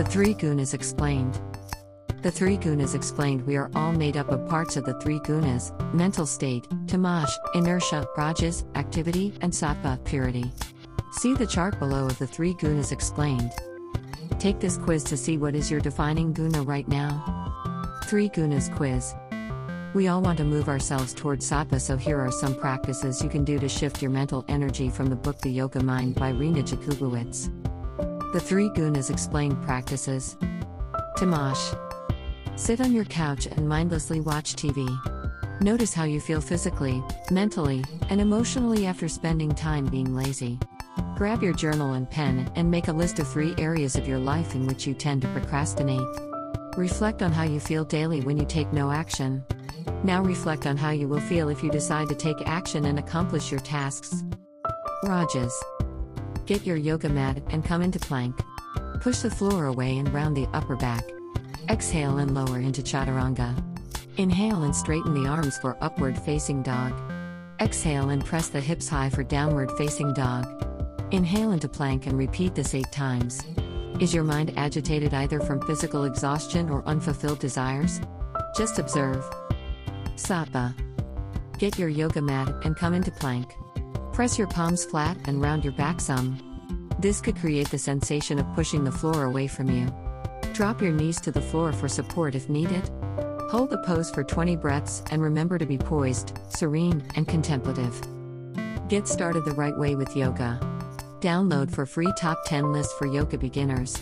The three gunas explained. The three gunas explained we are all made up of parts of the three gunas mental state, tamash, inertia, rajas, activity, and sattva, purity. See the chart below of the three gunas explained. Take this quiz to see what is your defining guna right now. Three gunas quiz. We all want to move ourselves toward sattva, so here are some practices you can do to shift your mental energy from the book The Yoga Mind by Rina Jakubowicz. The three gunas explained practices. Tamash. Sit on your couch and mindlessly watch TV. Notice how you feel physically, mentally, and emotionally after spending time being lazy. Grab your journal and pen and make a list of three areas of your life in which you tend to procrastinate. Reflect on how you feel daily when you take no action. Now reflect on how you will feel if you decide to take action and accomplish your tasks. Rajas. Get your yoga mat and come into plank. Push the floor away and round the upper back. Exhale and lower into chaturanga. Inhale and straighten the arms for upward facing dog. Exhale and press the hips high for downward facing dog. Inhale into plank and repeat this eight times. Is your mind agitated either from physical exhaustion or unfulfilled desires? Just observe. Sattva. Get your yoga mat and come into plank. Press your palms flat and round your back some. This could create the sensation of pushing the floor away from you. Drop your knees to the floor for support if needed. Hold the pose for 20 breaths and remember to be poised, serene, and contemplative. Get started the right way with yoga. Download for free top 10 list for yoga beginners.